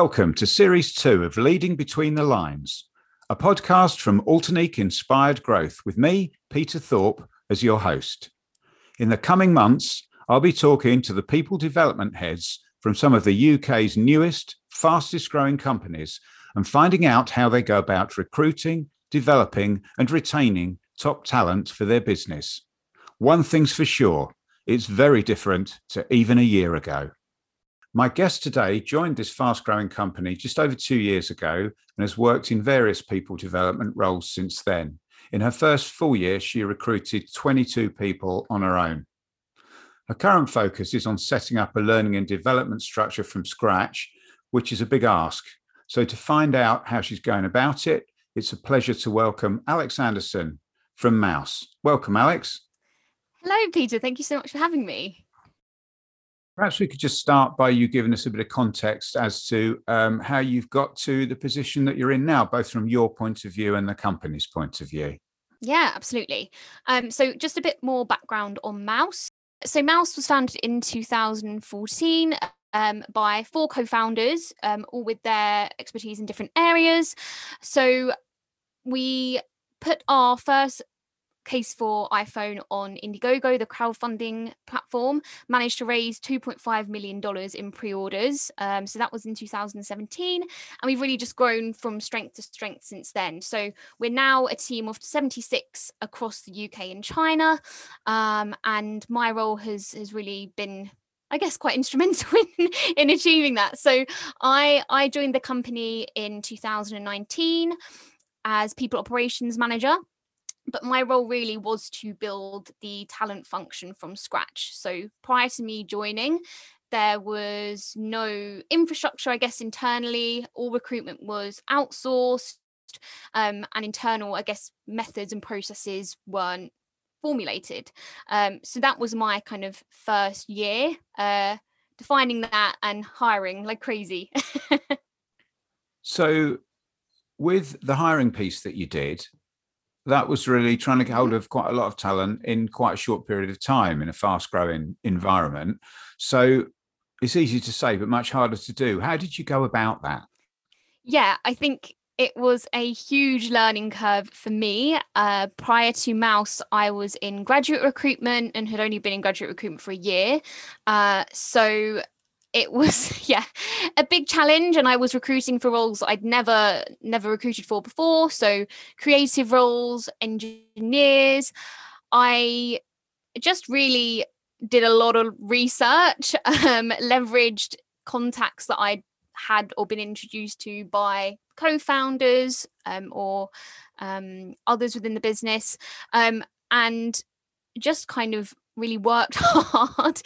Welcome to Series 2 of Leading Between the Lines, a podcast from Alternate Inspired Growth with me, Peter Thorpe, as your host. In the coming months, I'll be talking to the people development heads from some of the UK's newest, fastest growing companies and finding out how they go about recruiting, developing, and retaining top talent for their business. One thing's for sure it's very different to even a year ago. My guest today joined this fast growing company just over two years ago and has worked in various people development roles since then. In her first full year, she recruited 22 people on her own. Her current focus is on setting up a learning and development structure from scratch, which is a big ask. So, to find out how she's going about it, it's a pleasure to welcome Alex Anderson from Mouse. Welcome, Alex. Hello, Peter. Thank you so much for having me. Perhaps we could just start by you giving us a bit of context as to um, how you've got to the position that you're in now, both from your point of view and the company's point of view. Yeah, absolutely. Um, so, just a bit more background on Mouse. So, Mouse was founded in 2014 um, by four co founders, um, all with their expertise in different areas. So, we put our first case for iPhone on Indiegogo, the crowdfunding platform, managed to raise $2.5 million in pre orders. Um, so that was in 2017. And we've really just grown from strength to strength since then. So we're now a team of 76 across the UK and China. Um, and my role has, has really been I guess quite instrumental in, in achieving that. So I I joined the company in 2019 as people operations manager but my role really was to build the talent function from scratch. So prior to me joining, there was no infrastructure, I guess, internally. All recruitment was outsourced, um, and internal, I guess, methods and processes weren't formulated. Um, so that was my kind of first year, uh, defining that and hiring like crazy. so, with the hiring piece that you did, that was really trying to get hold of quite a lot of talent in quite a short period of time in a fast growing environment. So it's easy to say, but much harder to do. How did you go about that? Yeah, I think it was a huge learning curve for me. Uh, prior to Mouse, I was in graduate recruitment and had only been in graduate recruitment for a year. Uh, so it was yeah a big challenge and i was recruiting for roles i'd never never recruited for before. So creative roles engineers. I just really did a lot of research um, leveraged contacts that i'd had or been introduced to by co-founders um, or um, others within the business. Um, and just kind of really worked hard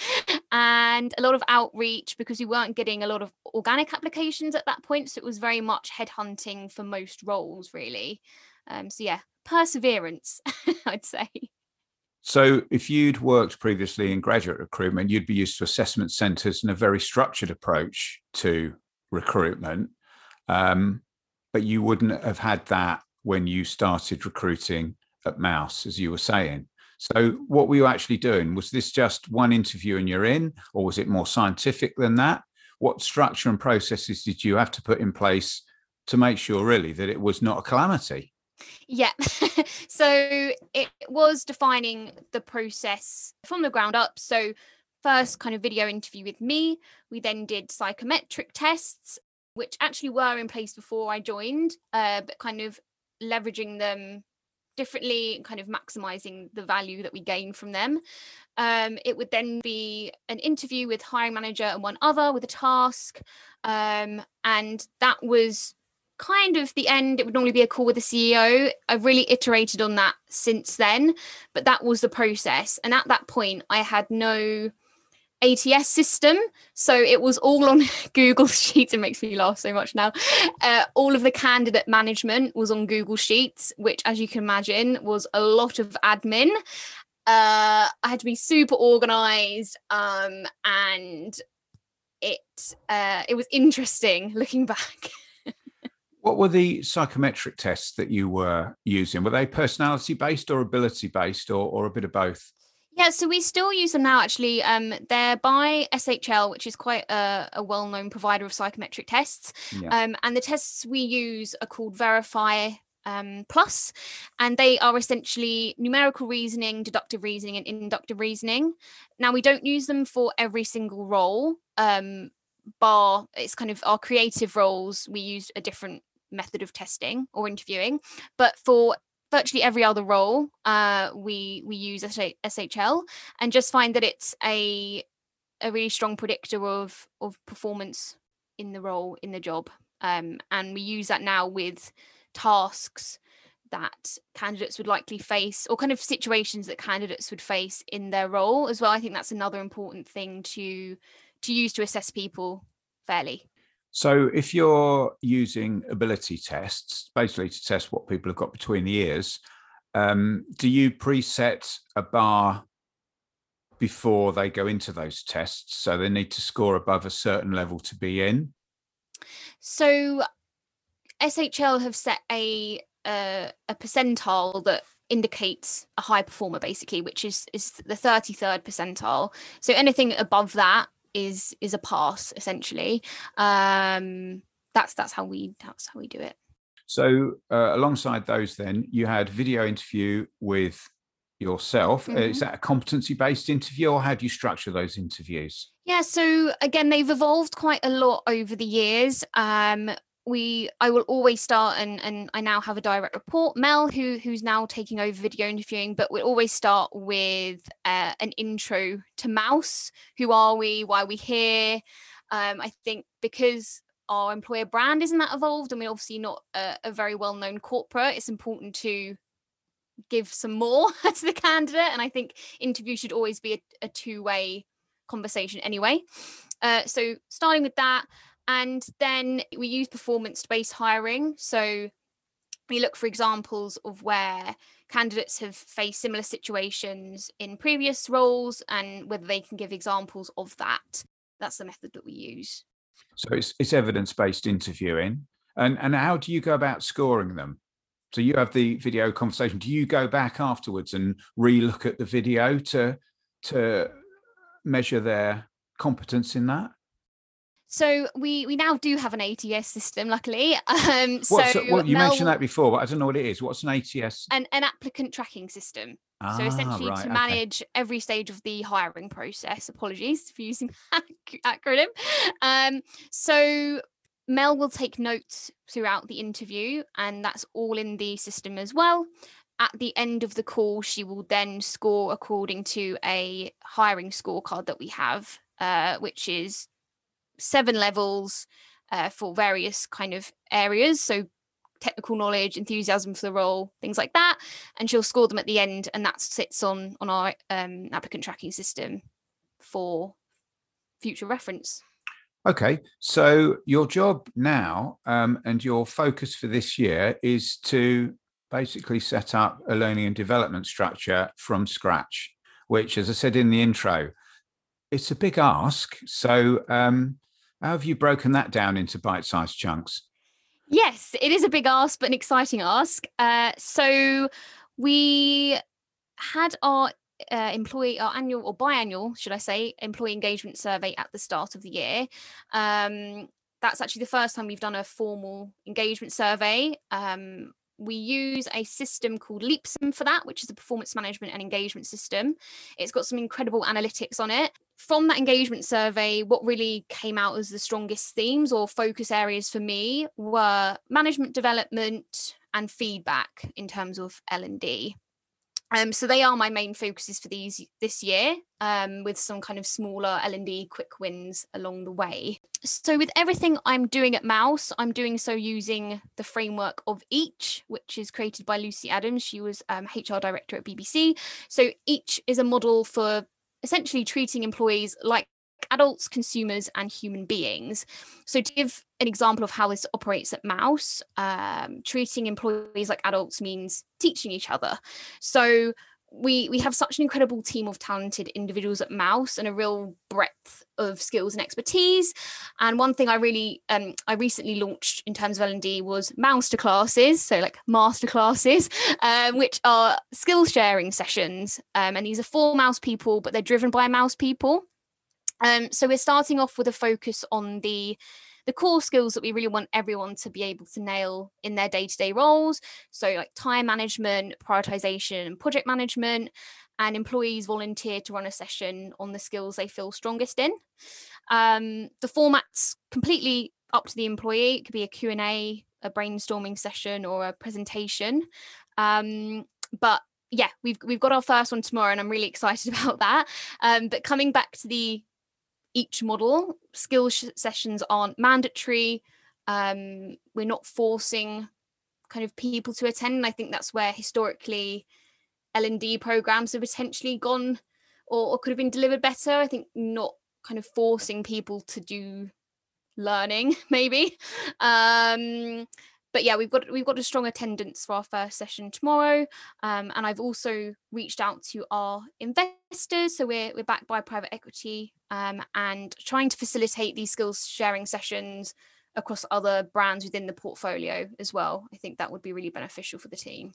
and a lot of outreach because we weren't getting a lot of organic applications at that point. So it was very much headhunting for most roles, really. Um, so yeah, perseverance, I'd say. So, if you'd worked previously in graduate recruitment, you'd be used to assessment centres and a very structured approach to recruitment. Um, but you wouldn't have had that when you started recruiting at Mouse, as you were saying. So, what were you actually doing? Was this just one interview and you're in, or was it more scientific than that? What structure and processes did you have to put in place to make sure, really, that it was not a calamity? Yeah. so, it was defining the process from the ground up. So, first kind of video interview with me. We then did psychometric tests, which actually were in place before I joined, uh, but kind of leveraging them differently, kind of maximizing the value that we gain from them. Um, it would then be an interview with hiring manager and one other with a task. Um, and that was kind of the end. It would normally be a call with the CEO. I've really iterated on that since then, but that was the process. And at that point, I had no ATS system. So it was all on Google Sheets. It makes me laugh so much now. Uh, all of the candidate management was on Google Sheets, which, as you can imagine, was a lot of admin. Uh, I had to be super organized um, and it uh, it was interesting looking back. what were the psychometric tests that you were using? Were they personality based or ability based or, or a bit of both? Yeah, so we still use them now. Actually, um, they're by SHL, which is quite a, a well-known provider of psychometric tests. Yeah. Um, and the tests we use are called Verify um, Plus, and they are essentially numerical reasoning, deductive reasoning, and inductive reasoning. Now, we don't use them for every single role. Um, bar, it's kind of our creative roles. We use a different method of testing or interviewing, but for virtually every other role, uh, we we use SHL and just find that it's a a really strong predictor of of performance in the role in the job. Um, and we use that now with tasks that candidates would likely face or kind of situations that candidates would face in their role as well i think that's another important thing to to use to assess people fairly so if you're using ability tests basically to test what people have got between the ears um, do you preset a bar before they go into those tests? So they need to score above a certain level to be in? So SHL have set a uh, a percentile that indicates a high performer basically which is is the 33rd percentile. So anything above that is is a pass essentially. Um that's that's how we that's how we do it. So uh, alongside those then you had video interview with yourself. Mm-hmm. is that a competency based interview or how do you structure those interviews? Yeah so again they've evolved quite a lot over the years. Um we I will always start and and I now have a direct report. Mel who who's now taking over video interviewing but we always start with uh, an intro to Mouse. Who are we? Why are we here? Um, I think because our employer brand isn't that evolved and we're obviously not a, a very well known corporate it's important to give some more to the candidate and I think interview should always be a, a two way conversation anyway. Uh, so starting with that and then we use performance based hiring. So we look for examples of where candidates have faced similar situations in previous roles and whether they can give examples of that. That's the method that we use. So it's, it's evidence based interviewing. And, and how do you go about scoring them? So you have the video conversation. Do you go back afterwards and re-look at the video to to measure their competence in that? So we we now do have an ATS system, luckily. Um, so well, you Mel, mentioned that before, but I don't know what it is. What's an ATS? An an applicant tracking system. Ah, so essentially right, to manage okay. every stage of the hiring process. Apologies for using that acronym. Um, so Mel will take notes throughout the interview, and that's all in the system as well. At the end of the call, she will then score according to a hiring scorecard that we have, uh, which is seven levels uh, for various kind of areas. So technical knowledge, enthusiasm for the role, things like that. And she'll score them at the end, and that sits on on our um, applicant tracking system for future reference. Okay, so your job now um, and your focus for this year is to basically set up a learning and development structure from scratch, which, as I said in the intro, it's a big ask. So, um, how have you broken that down into bite sized chunks? Yes, it is a big ask, but an exciting ask. Uh, so we had our uh, employee, our annual or biannual, should I say, employee engagement survey at the start of the year. Um, that's actually the first time we've done a formal engagement survey. Um, we use a system called Leapsome for that, which is a performance management and engagement system. It's got some incredible analytics on it. From that engagement survey, what really came out as the strongest themes or focus areas for me were management development and feedback in terms of L&D. Um, so they are my main focuses for these this year, um, with some kind of smaller L and D quick wins along the way. So with everything I'm doing at Mouse, I'm doing so using the framework of Each, which is created by Lucy Adams. She was um, HR director at BBC. So Each is a model for essentially treating employees like adults, consumers, and human beings. So, to give an example of how this operates at Mouse, um, treating employees like adults means teaching each other. So, we we have such an incredible team of talented individuals at Mouse and a real breadth of skills and expertise. And one thing I really um I recently launched in terms of L&D was Mouster classes, so like master classes, um, which are skill sharing sessions. Um, and these are for Mouse people, but they're driven by Mouse people. Um, so we're starting off with a focus on the the core skills that we really want everyone to be able to nail in their day-to-day roles. So like time management prioritization and project management and employees volunteer to run a session on the skills they feel strongest in. Um, the format's completely up to the employee. It could be a q&a a brainstorming session or a presentation. Um, but yeah, we've we've got our first one tomorrow, and I'm really excited about that. Um, but coming back to the each model. Skill sh- sessions aren't mandatory. Um, we're not forcing kind of people to attend. And I think that's where historically L&D programs have potentially gone or, or could have been delivered better. I think not kind of forcing people to do learning maybe um but yeah, we've got we've got a strong attendance for our first session tomorrow, um, and I've also reached out to our investors. So we're we're backed by private equity, um, and trying to facilitate these skills sharing sessions across other brands within the portfolio as well. I think that would be really beneficial for the team.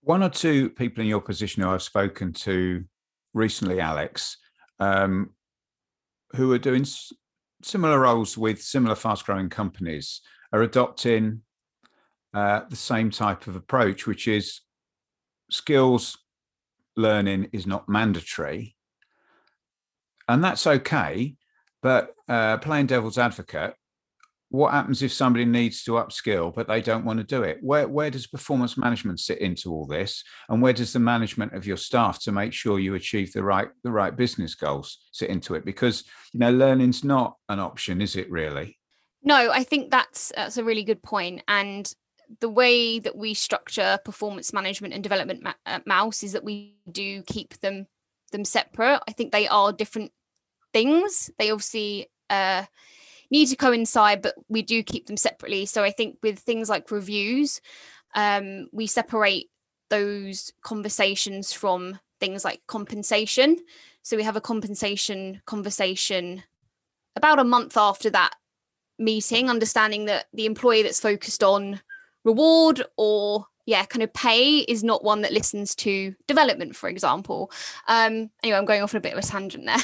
One or two people in your position who I've spoken to recently, Alex, um, who are doing similar roles with similar fast-growing companies are adopting uh, the same type of approach, which is skills learning is not mandatory. And that's okay. But uh, playing devil's advocate, what happens if somebody needs to upskill but they don't want to do it where where does performance management sit into all this and where does the management of your staff to make sure you achieve the right the right business goals sit into it because you know learning's not an option is it really no, I think that's that's a really good point. And the way that we structure performance management and development ma- at Mouse is that we do keep them them separate. I think they are different things. They obviously uh, need to coincide, but we do keep them separately. So I think with things like reviews, um, we separate those conversations from things like compensation. So we have a compensation conversation about a month after that meeting, understanding that the employee that's focused on reward or yeah kind of pay is not one that listens to development for example. Um anyway i'm going off on a bit of a tangent there.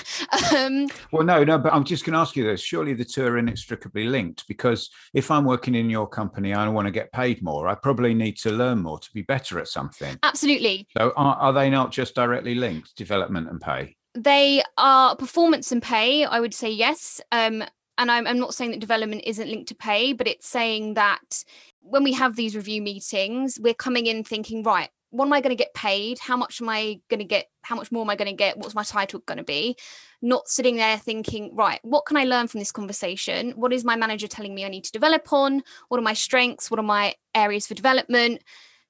Um well no no but i'm just going to ask you this. Surely the two are inextricably linked because if i'm working in your company i want to get paid more i probably need to learn more to be better at something. Absolutely. So are, are they not just directly linked development and pay? They are performance and pay i would say yes. Um and I'm, I'm not saying that development isn't linked to pay, but it's saying that when we have these review meetings, we're coming in thinking, right, what am I going to get paid? How much am I going to get? How much more am I going to get? What's my title going to be? Not sitting there thinking, right, what can I learn from this conversation? What is my manager telling me I need to develop on? What are my strengths? What are my areas for development?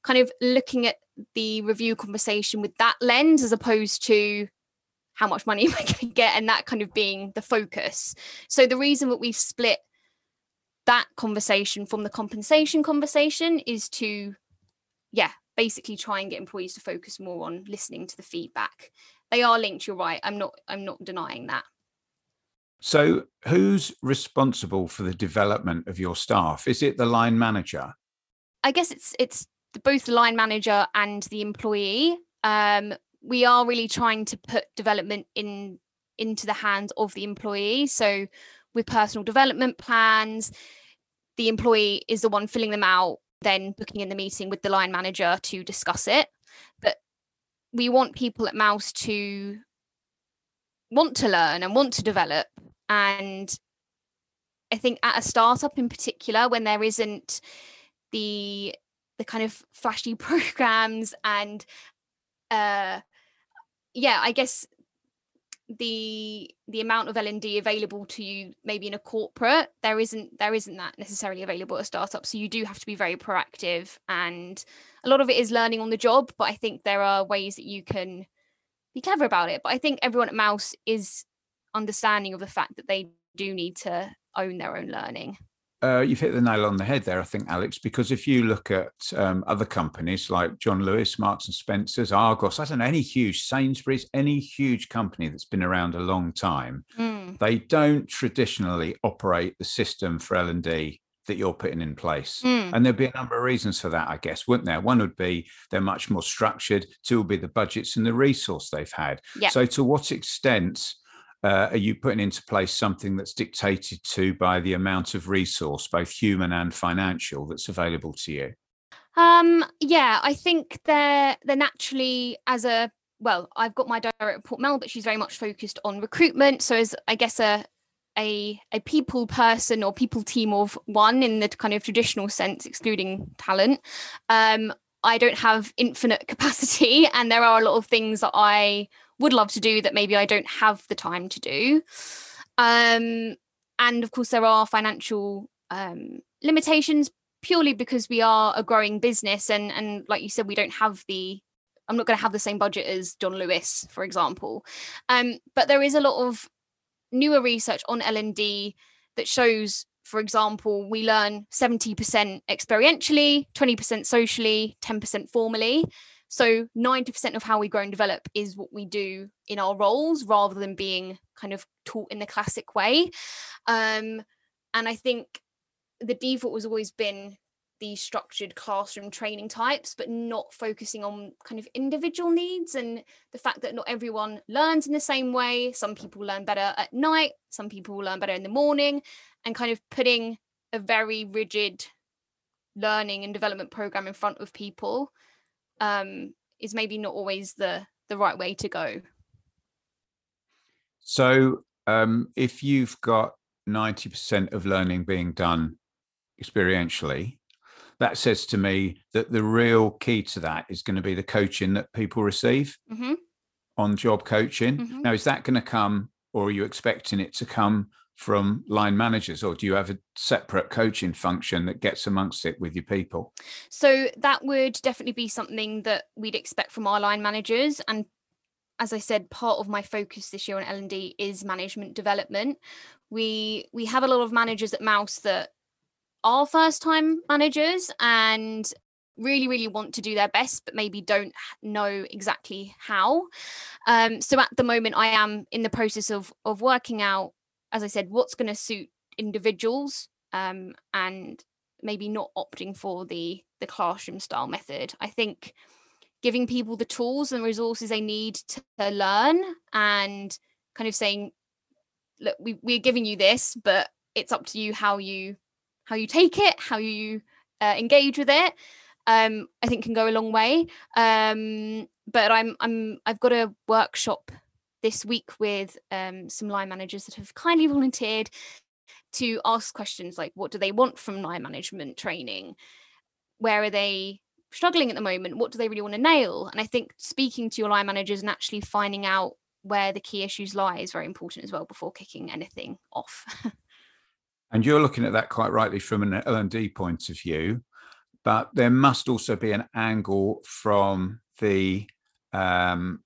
Kind of looking at the review conversation with that lens as opposed to how much money am I going to get, and that kind of being the focus. So the reason that we've split that conversation from the compensation conversation is to, yeah, basically try and get employees to focus more on listening to the feedback. They are linked. You're right. I'm not. I'm not denying that. So, who's responsible for the development of your staff? Is it the line manager? I guess it's it's both the line manager and the employee. Um, we are really trying to put development in into the hands of the employee. So with personal development plans, the employee is the one filling them out, then booking in the meeting with the line manager to discuss it. But we want people at Mouse to want to learn and want to develop. And I think at a startup in particular, when there isn't the the kind of flashy programs and uh yeah i guess the the amount of L&D available to you maybe in a corporate there isn't there isn't that necessarily available at a startup so you do have to be very proactive and a lot of it is learning on the job but I think there are ways that you can be clever about it but I think everyone at Mouse is understanding of the fact that they do need to own their own learning uh, you've hit the nail on the head there, I think, Alex. Because if you look at um, other companies like John Lewis, Marks and Spencers, Argos, I don't know any huge Sainsbury's, any huge company that's been around a long time, mm. they don't traditionally operate the system for L and D that you're putting in place. Mm. And there'd be a number of reasons for that, I guess, wouldn't there? One would be they're much more structured. Two would be the budgets and the resource they've had. So, to what extent uh, are you putting into place something that's dictated to by the amount of resource, both human and financial, that's available to you? Um, yeah, I think they're they're naturally as a well, I've got my direct report Mel, but she's very much focused on recruitment. So as I guess a a a people person or people team of one in the kind of traditional sense, excluding talent. Um, I don't have infinite capacity, and there are a lot of things that I would love to do that maybe I don't have the time to do. Um, and of course, there are financial um, limitations purely because we are a growing business, and and like you said, we don't have the. I'm not going to have the same budget as John Lewis, for example. Um, but there is a lot of newer research on L&D that shows for example, we learn 70% experientially, 20% socially, 10% formally. So 90% of how we grow and develop is what we do in our roles rather than being kind of taught in the classic way. Um, and I think the default has always been these structured classroom training types, but not focusing on kind of individual needs and the fact that not everyone learns in the same way. Some people learn better at night, some people learn better in the morning, and kind of putting a very rigid learning and development program in front of people um, is maybe not always the the right way to go. So, um, if you've got ninety percent of learning being done experientially, that says to me that the real key to that is going to be the coaching that people receive mm-hmm. on job coaching. Mm-hmm. Now, is that going to come, or are you expecting it to come from line managers or do you have a separate coaching function that gets amongst it with your people? So that would definitely be something that we'd expect from our line managers. And as i said part of my focus this year on l&d is management development. We we have a lot of managers at mouse that are first time managers and really really want to do their best but maybe don't know exactly how. Um, so at the moment i am in the process of of working out as I said, what's going to suit individuals um, and maybe not opting for the the classroom style method. I think giving people the tools and resources they need to learn and kind of saying, look, we, we're giving you this, but it's up to you how you how you take it, how you uh, engage with it. Um, I think can go a long way. Um, but I'm I'm I've got a workshop this week with um, some line managers that have kindly volunteered to ask questions like what do they want from line management training? Where are they struggling at the moment? What do they really want to nail? And i think speaking to your line managers and actually finding out where the key issues lie is very important as well before kicking anything off. And you're looking at that quite rightly from an l&d point of view but there must also be an angle from the um,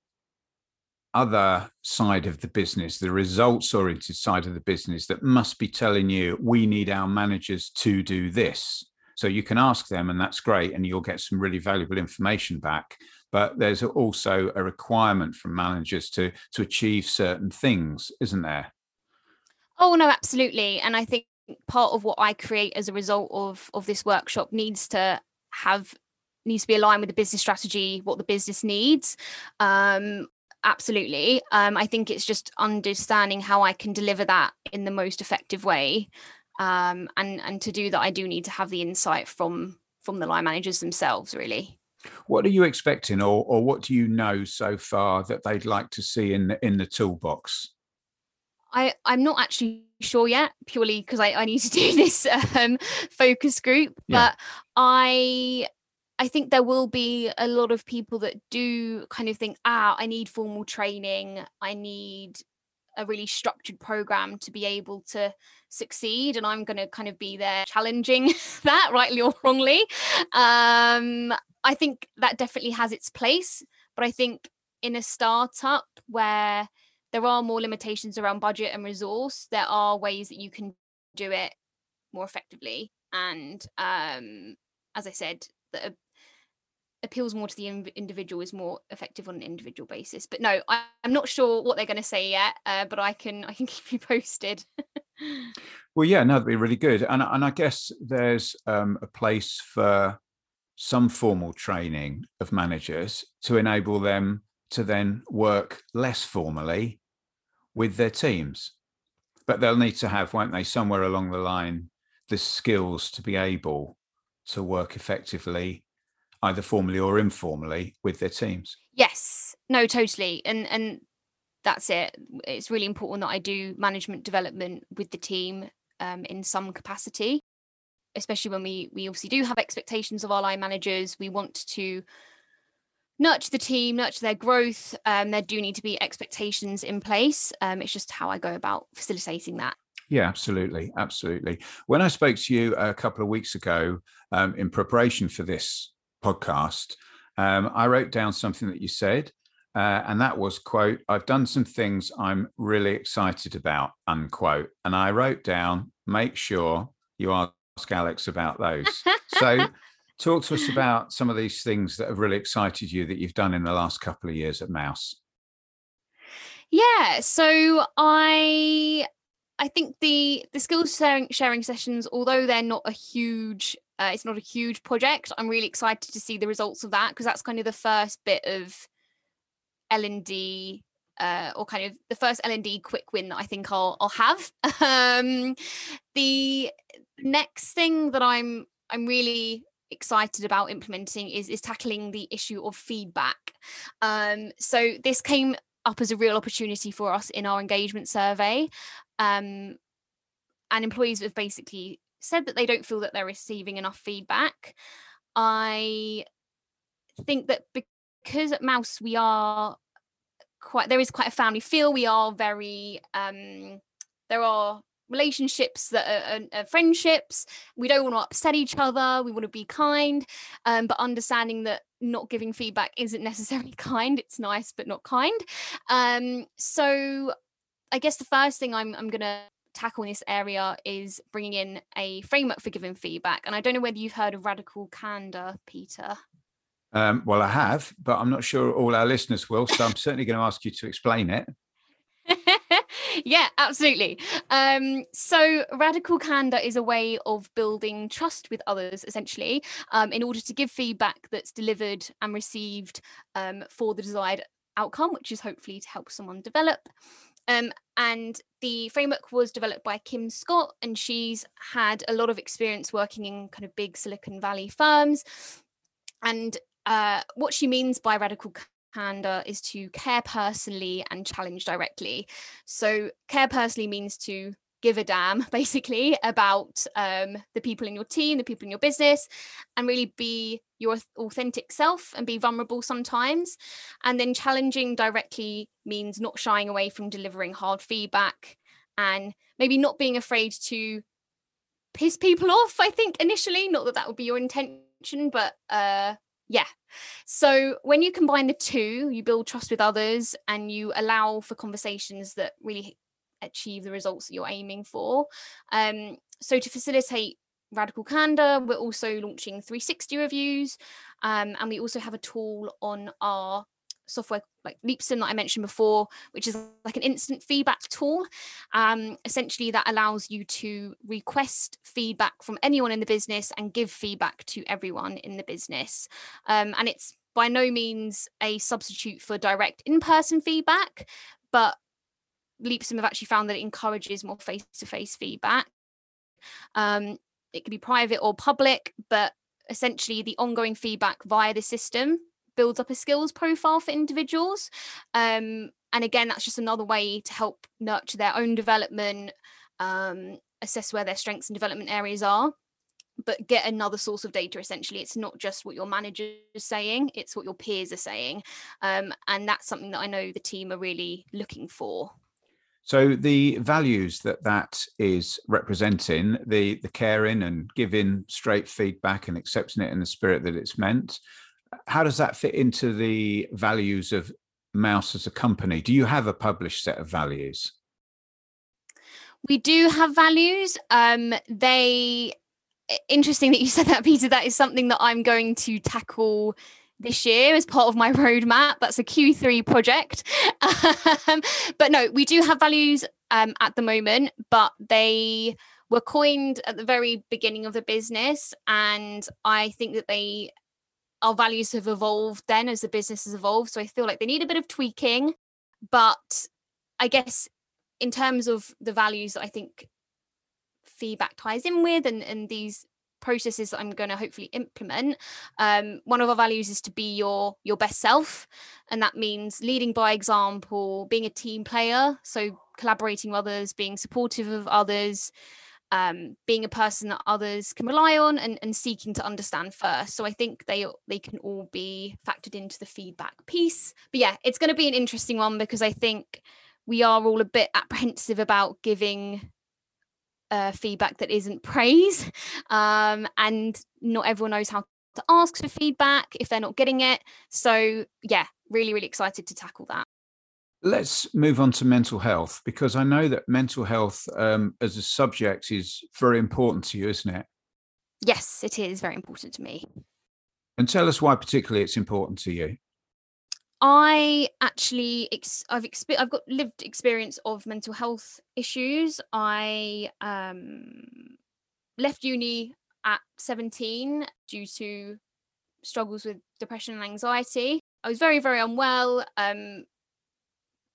other side of the business, the results oriented side of the business that must be telling you, we need our managers to do this. So you can ask them, and that's great, and you'll get some really valuable information back. But there's also a requirement from managers to to achieve certain things, isn't there? Oh no, absolutely. And I think part of what I create as a result of of this workshop needs to have needs to be aligned with the business strategy, what the business needs. Um, absolutely um, i think it's just understanding how i can deliver that in the most effective way um, and and to do that i do need to have the insight from from the line managers themselves really what are you expecting or or what do you know so far that they'd like to see in the in the toolbox I, I'm not actually sure yet, purely because I, I need to do this um, focus group. Yeah. But I I think there will be a lot of people that do kind of think, ah, I need formal training. I need a really structured program to be able to succeed. And I'm going to kind of be there challenging that, rightly or wrongly. Um, I think that definitely has its place. But I think in a startup where there are more limitations around budget and resource, there are ways that you can do it more effectively and um, as i said that appeals more to the individual is more effective on an individual basis but no I, am not sure what they're going to say yet uh, but i can i can keep you posted. Well yeah no that'd be really good and, and i guess there's um, a place for some formal training of managers to enable them to then work less formally with their teams. But they'll need to have won't they somewhere along the line the skills to be able to work effectively either formally or informally with their teams? Yes. No totally and and that's it. It's really important that i do management development with the team um, in some capacity especially when we we obviously do have expectations of our line managers. We want to nurture the team nurture their growth um, there do need to be expectations in place um, it's just how i go about facilitating that. Yeah, absolutely, absolutely. When I spoke to you a couple of weeks ago um, in preparation for this podcast, um, I wrote down something that you said, uh, and that was quote I've done some things I'm really excited about unquote, and I wrote down make sure you ask Alex about those. so. Talk to us about some of these things that have really excited you that you've done in the last couple of years at Mouse. Yeah, so I I think the the skills sharing sharing sessions, although they're not a huge, uh, it's not a huge project. I'm really excited to see the results of that because that's kind of the first bit of L and D, uh, or kind of the first L and D quick win that I think I'll I'll have. um, the next thing that I'm I'm really excited about implementing is is tackling the issue of feedback. Um, so this came up as a real opportunity for us in our engagement survey. Um, and employees have basically said that they don't feel that they're receiving enough feedback. I think that because at Mouse we are quite there is quite a family feel. We are very um, there are relationships that are, are, friendships. We don't want to upset each other. We want to be kind, um, but understanding that not giving feedback isn't necessarily kind. It's nice, but not kind. Um, so I guess the first thing I'm I'm gonna tackle in this area is bringing in a framework for giving feedback. And I don't know whether you've heard of radical candor, Peter. Um, well, I have, but I'm not sure all our listeners will. So I'm certainly going to ask you to explain it. yeah, absolutely. Um, so, radical candor is a way of building trust with others, essentially, um, in order to give feedback that's delivered and received um, for the desired outcome, which is hopefully to help someone develop. Um, and the framework was developed by Kim Scott, and she's had a lot of experience working in kind of big Silicon Valley firms. And uh, what she means by radical candor is to care personally and challenge directly. So, care personally means to give a damn basically about um, the people in your team, the people in your business, and really be your authentic self and be vulnerable sometimes. And then challenging directly means not shying away from delivering hard feedback and maybe not being afraid to piss people off. I think initially, not that that would be your intention, but uh, yeah. So when you combine the two, you build trust with others and you allow for conversations that really achieve the results that you're aiming for. Um, so to facilitate radical candor, we're also launching 360 reviews, um, and we also have a tool on our software like Leapsome that I mentioned before, which is like an instant feedback tool. Um, essentially, that allows you to request feedback from anyone in the business and give feedback to everyone in the business. Um, and it's by no means a substitute for direct in person feedback, but Leapsome have actually found that it encourages more face to face feedback. Um, it can be private or public, but essentially the ongoing feedback via the system builds up a skills profile for individuals. Um, and again, that's just another way to help nurture their own development, um, assess where their strengths and development areas are, but get another source of data. Essentially, it's not just what your manager is saying; it's what your peers are saying, um, and that's something that I know the team are really looking for. So the values that that is representing, the the caring and giving straight feedback and accepting it in the spirit that it's meant, how does that fit into the values of Mouse as a company? Do you have a published set of values? We do have values. Um, they interesting that you said that, Peter. That is something that I'm going to tackle this year as part of my roadmap. That's a Q3 project. um, but no, we do have values um, at the moment, but they were coined at the very beginning of the business. And I think that they, our values have evolved then as the business has evolved. So I feel like they need a bit of tweaking. But I guess in terms of the values that I think feedback ties in with and, and these processes that I'm going to hopefully implement. Um, one of our values is to be your your best self, and that means leading by example, being a team player, so collaborating with others, being supportive of others. Um, being a person that others can rely on and, and seeking to understand first. So I think they they can all be factored into the feedback piece. But yeah, it's going to be an interesting one because I think we are all a bit apprehensive about giving uh, feedback that isn't praise. Um, and not everyone knows how to ask for feedback if they're not getting it. So, yeah, really, really excited to tackle that. Let's move on to mental health because I know that mental health um, as a subject is very important to you, isn't it? Yes, it is very important to me. And tell us why, particularly, it's important to you. I actually ex- I've exp- I've got lived experience of mental health issues. I um left uni at 17 due to struggles with depression and anxiety. I was very very unwell, um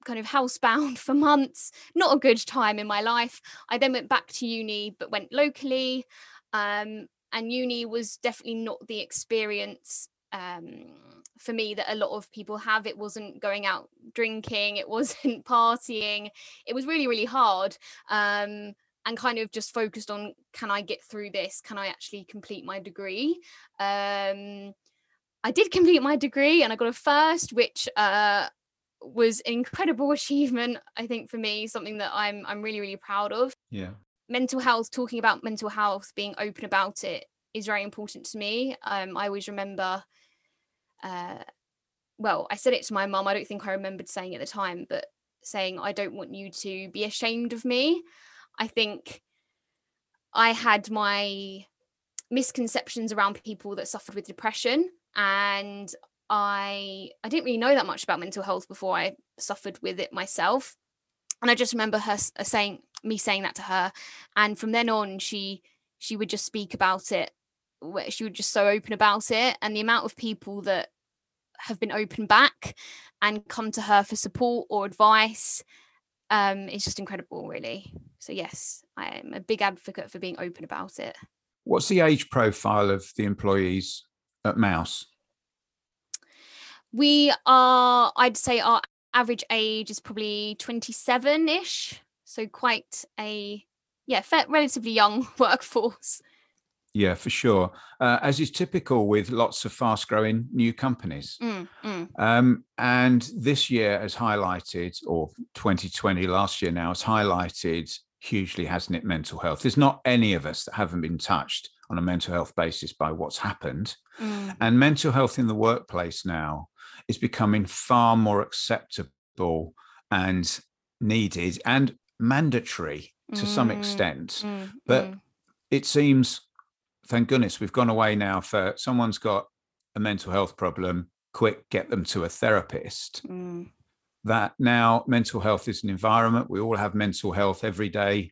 kind of housebound for months. Not a good time in my life. I then went back to uni but went locally. Um and uni was definitely not the experience um for me that a lot of people have it wasn't going out drinking it wasn't partying it was really really hard um and kind of just focused on can i get through this? Can i actually complete my degree? Um i did complete my degree and i got a first which uh was an incredible achievement i think for me something that i'm i'm really really proud of. Yeah. Mental health talking about mental health being open about it is very important to me. Um i always remember uh, well, I said it to my mum. I don't think I remembered saying at the time, but saying, I don't want you to be ashamed of me. I think I had my misconceptions around people that suffered with depression and I I didn't really know that much about mental health before I suffered with it myself. And I just remember her saying me saying that to her and from then on she she would just speak about it she was just so open about it and the amount of people that have been open back and come to her for support or advice um is just incredible really. So yes i am a big advocate for being open about it. What's the age profile of the employees at mouse? We are i'd say our average age is probably 27ish so quite a yeah relatively young workforce yeah, for sure. Uh, as is typical with lots of fast growing new companies. Mm, mm. Um, and this year has highlighted, or 2020 last year now has highlighted hugely, hasn't it, mental health? There's not any of us that haven't been touched on a mental health basis by what's happened. Mm. And mental health in the workplace now is becoming far more acceptable and needed and mandatory to some Mm, extent. mm, But mm. it seems thank goodness we've gone away now for someone's got a mental health problem quick get them to a therapist Mm. that now mental health is an environment we all have mental health every day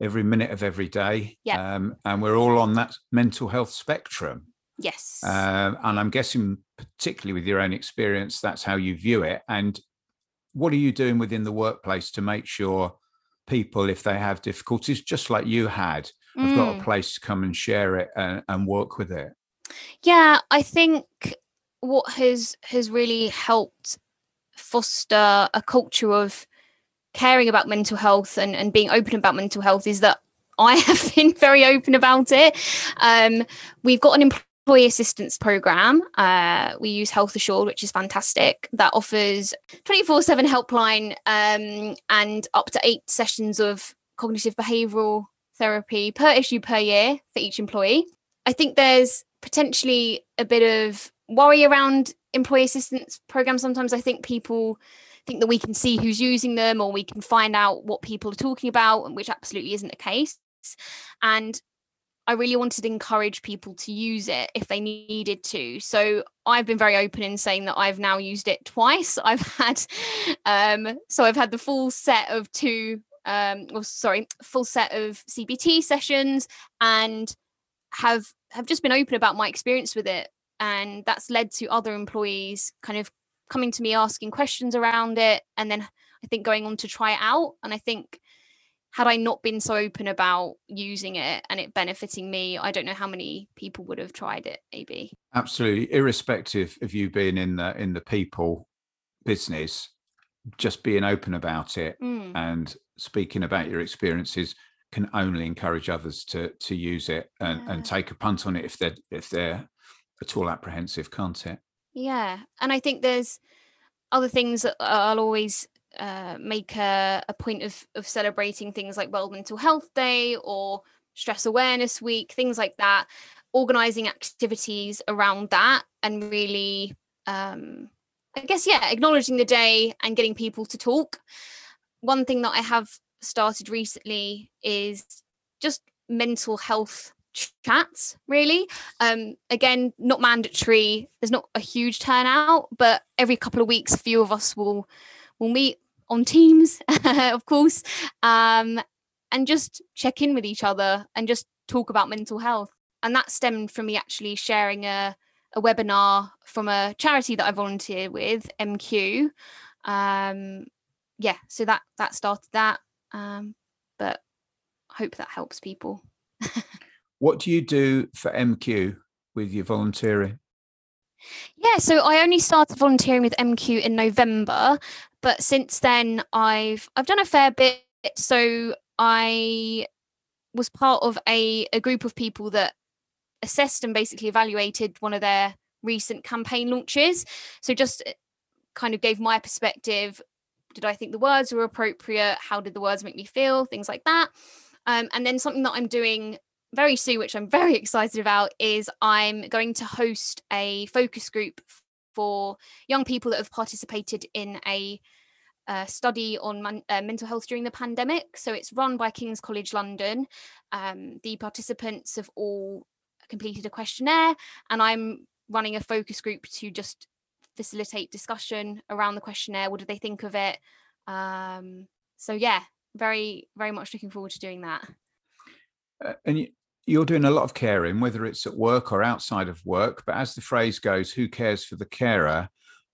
every minute of every day Yeah. um, and we're all on that mental health spectrum yes um, and i'm guessing particularly with your own experience that's how you view it and what are you doing within the workplace to make sure people if they have difficulties just like you had have got a Mm. place to come and share it and, and work with it yeah i think what has has really helped foster a culture of caring about mental health and, and being open about mental health is that i have been very open about it um, we've got an employee assistance program uh, we use health assured which is fantastic that offers 24-7 helpline um, and up to eight sessions of cognitive behavioral therapy per issue per year for each employee I think there's potentially a bit of worry around employee assistance programs. Sometimes I think people think that we can see who's using them or we can find out what people are talking about, which absolutely isn't the case. And I really wanted to encourage people to use it if they needed to. So I've been very open in saying that I've now used it twice. I've had, um, so I've had the full set of two, um, or sorry, full set of CBT sessions, and have have just been open about my experience with it, and that's led to other employees kind of coming to me asking questions around it, and then I think going on to try it out. And I think had I not been so open about using it and it benefiting me, I don't know how many people would have tried it. Maybe Absolutely, irrespective of you being in the in the people business, just being open about it mm. and speaking about your experiences can only encourage others to to use it and, yeah. and take a punt on it if they're if they're at all apprehensive, can't it? Yeah, and I think there's other things that I'll always uh, make a, a point of of celebrating things like World Mental Health Day or Stress Awareness Week, things like that, organizing activities around that, and really, um, I guess, yeah, acknowledging the day and getting people to talk. One thing that I have started recently is just mental health chats really um again not mandatory there's not a huge turnout but every couple of weeks a few of us will will meet on Teams, of course, um, and just check in with each other and just talk about mental health. And that stemmed from me actually sharing a, a webinar from a charity that I volunteer with, MQ. Um, yeah, so that that started that. Um, but hope that helps people. what do you do for MQ with your volunteering? Yeah, so I only started volunteering with MQ in November, but since then I've I've done a fair bit. So I was part of a, a group of people that assessed and basically evaluated one of their recent campaign launches. So just eh, kind of gave my perspective. Did I think the words were appropriate? How did the words make me feel? Things like that. Um, and then something that I'm doing very soon, which I'm very excited about, is I'm going to host a focus group for young people that have participated in a uh, study on man- uh, mental health during the pandemic. So it's run by King's College London. Um, the participants have all completed a questionnaire, and I'm running a focus group to just facilitate discussion around the questionnaire. What do they think of it? Um, so yeah, very very much looking forward to doing that. Uh, and you're doing a lot of caring, whether it's at work or outside of work. But as the phrase goes, who cares for the carer?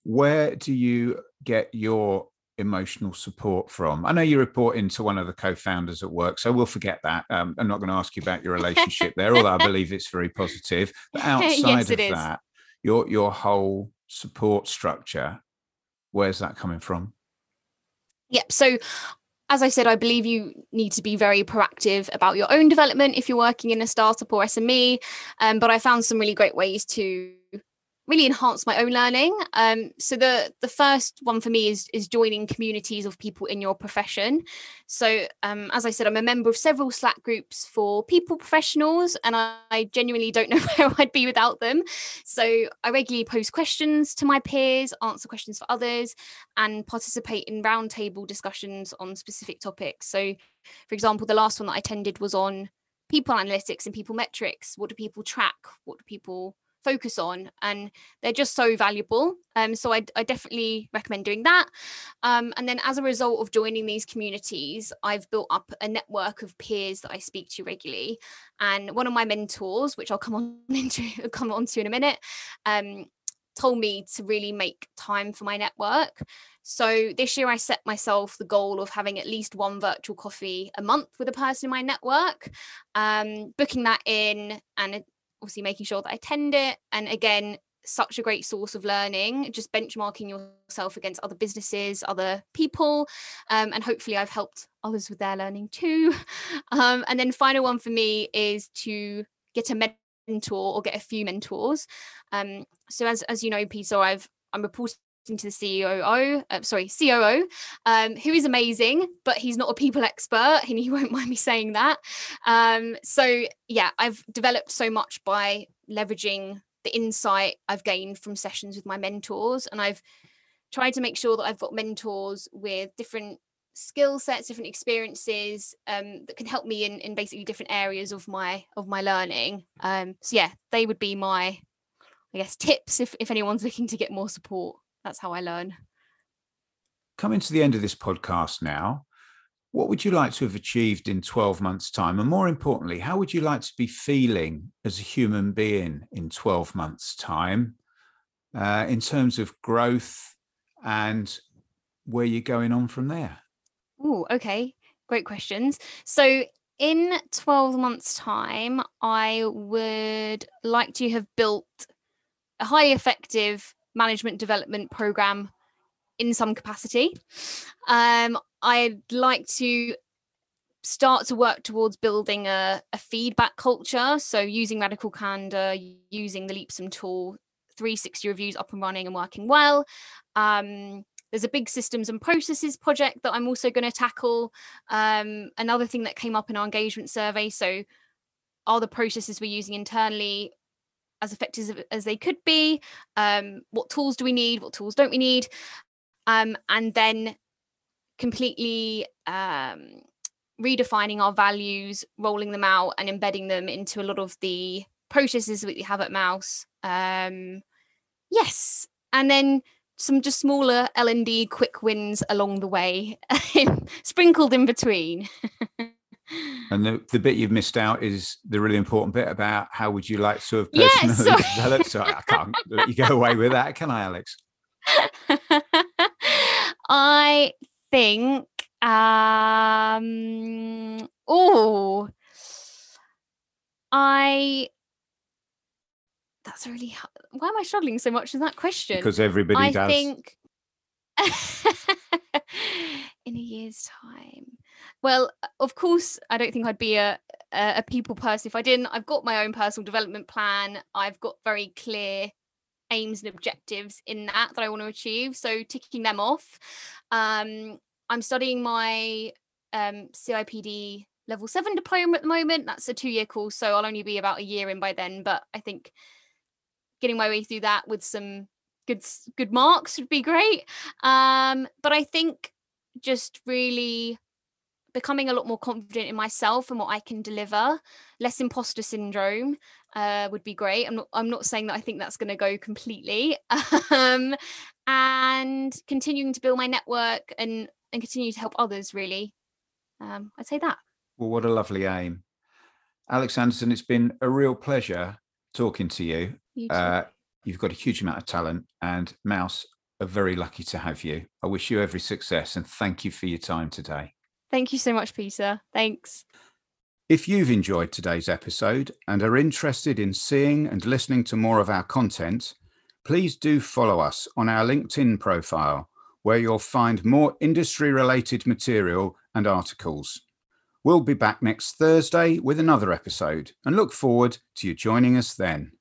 Where do you get your emotional support from? I know you report into one of the co-founders at work, so we'll forget that. Um, I'm not going to ask you about your relationship there, although I believe it's very positive. But outside yes, of that, your your whole support structure, where's that coming from? Yep. So as I said, I believe you need to be very proactive about your own development if you're working in a startup or SME. Um, but I found some really great ways to really enhance my own learning. Um, so the the first one for me is is joining communities of people in your profession. So um, as I said, I'm a member of several Slack groups for people professionals, and I, I genuinely don't know where I'd be without them. So I regularly post questions to my peers, answer questions for others, and participate in roundtable discussions on specific topics. So, for example, the last one that I attended was on people analytics and people metrics. What do people track? What do people focus on and they're just so valuable um, so I, I, definitely recommend doing that. Um, and then as a result of joining these communities i've built up a network of peers that i speak to regularly and one of my mentors which i'll come on into come on to in a minute um, told me to really make time for my network. So this year I set myself the goal of having at least one virtual coffee a month with a person in my network, um, booking that in and obviously making sure that I attend it. And again, such a great source of learning, just benchmarking yourself against other businesses, other people. Um, and hopefully, I've helped others with their learning too. Um, and then, final one for me is to get a mentor or get a few mentors. Um, so, as, as you know, Peter, I've I'm reporting to the CEO, uh, sorry, COO, um, who is amazing, but he's not a people expert, and he won't mind me saying that. Um, so yeah, I've developed so much by leveraging the insight I've gained from sessions with my mentors, and I've tried to make sure that I've got mentors with different skill sets different experiences um, that can help me in in basically different areas of my of my learning um, so yeah they would be my i guess tips if, if anyone's looking to get more support that's how i learn coming to the end of this podcast now what would you like to have achieved in 12 months time and more importantly how would you like to be feeling as a human being in 12 months time uh, in terms of growth and where you're going on from there Oh, okay. Great questions. So, in 12 months' time, I would like to have built a highly effective management development program in some capacity. Um, I'd like to start to work towards building a, a feedback culture. So, using Radical Candor, using the Leapsome tool, 360 reviews up and running and working well. Um, there's a big systems and processes project that I'm also going to tackle. Um, another thing that came up in our engagement survey. So, are the processes we're using internally as effective as they could be? Um, what tools do we need? What tools don't we need? Um, and then completely um, redefining our values, rolling them out, and embedding them into a lot of the processes that we have at Mouse. Um, yes, and then some just smaller L&D quick wins along the way, sprinkled in between. and the, the bit you've missed out is the really important bit about how would you like to have personally yes, developed. So I can't let you go away with that, can I, Alex? I think um oh I that's really hard. why am I struggling so much with that question? Because everybody I does. think in a year's time. Well, of course, I don't think I'd be a a people person if I didn't. I've got my own personal development plan. I've got very clear aims and objectives in that that I want to achieve. So ticking them off. Um, I'm studying my um, CIPD level seven diploma at the moment. That's a two year course, so I'll only be about a year in by then. But I think getting my way through that with some good good marks would be great. Um, but I think just really becoming a lot more confident in myself and what I can deliver, less imposter syndrome uh, would be great. I'm not I'm not saying that I think that's going to go completely. um, and continuing to build my network and and continue to help others really. Um, I'd say that. Well, what a lovely aim. Alex Anderson, it's been a real pleasure talking to you. You uh, you've got a huge amount of talent, and Mouse are very lucky to have you. I wish you every success and thank you for your time today. Thank you so much, Peter. Thanks. If you've enjoyed today's episode and are interested in seeing and listening to more of our content, please do follow us on our LinkedIn profile, where you'll find more industry related material and articles. We'll be back next Thursday with another episode and look forward to you joining us then.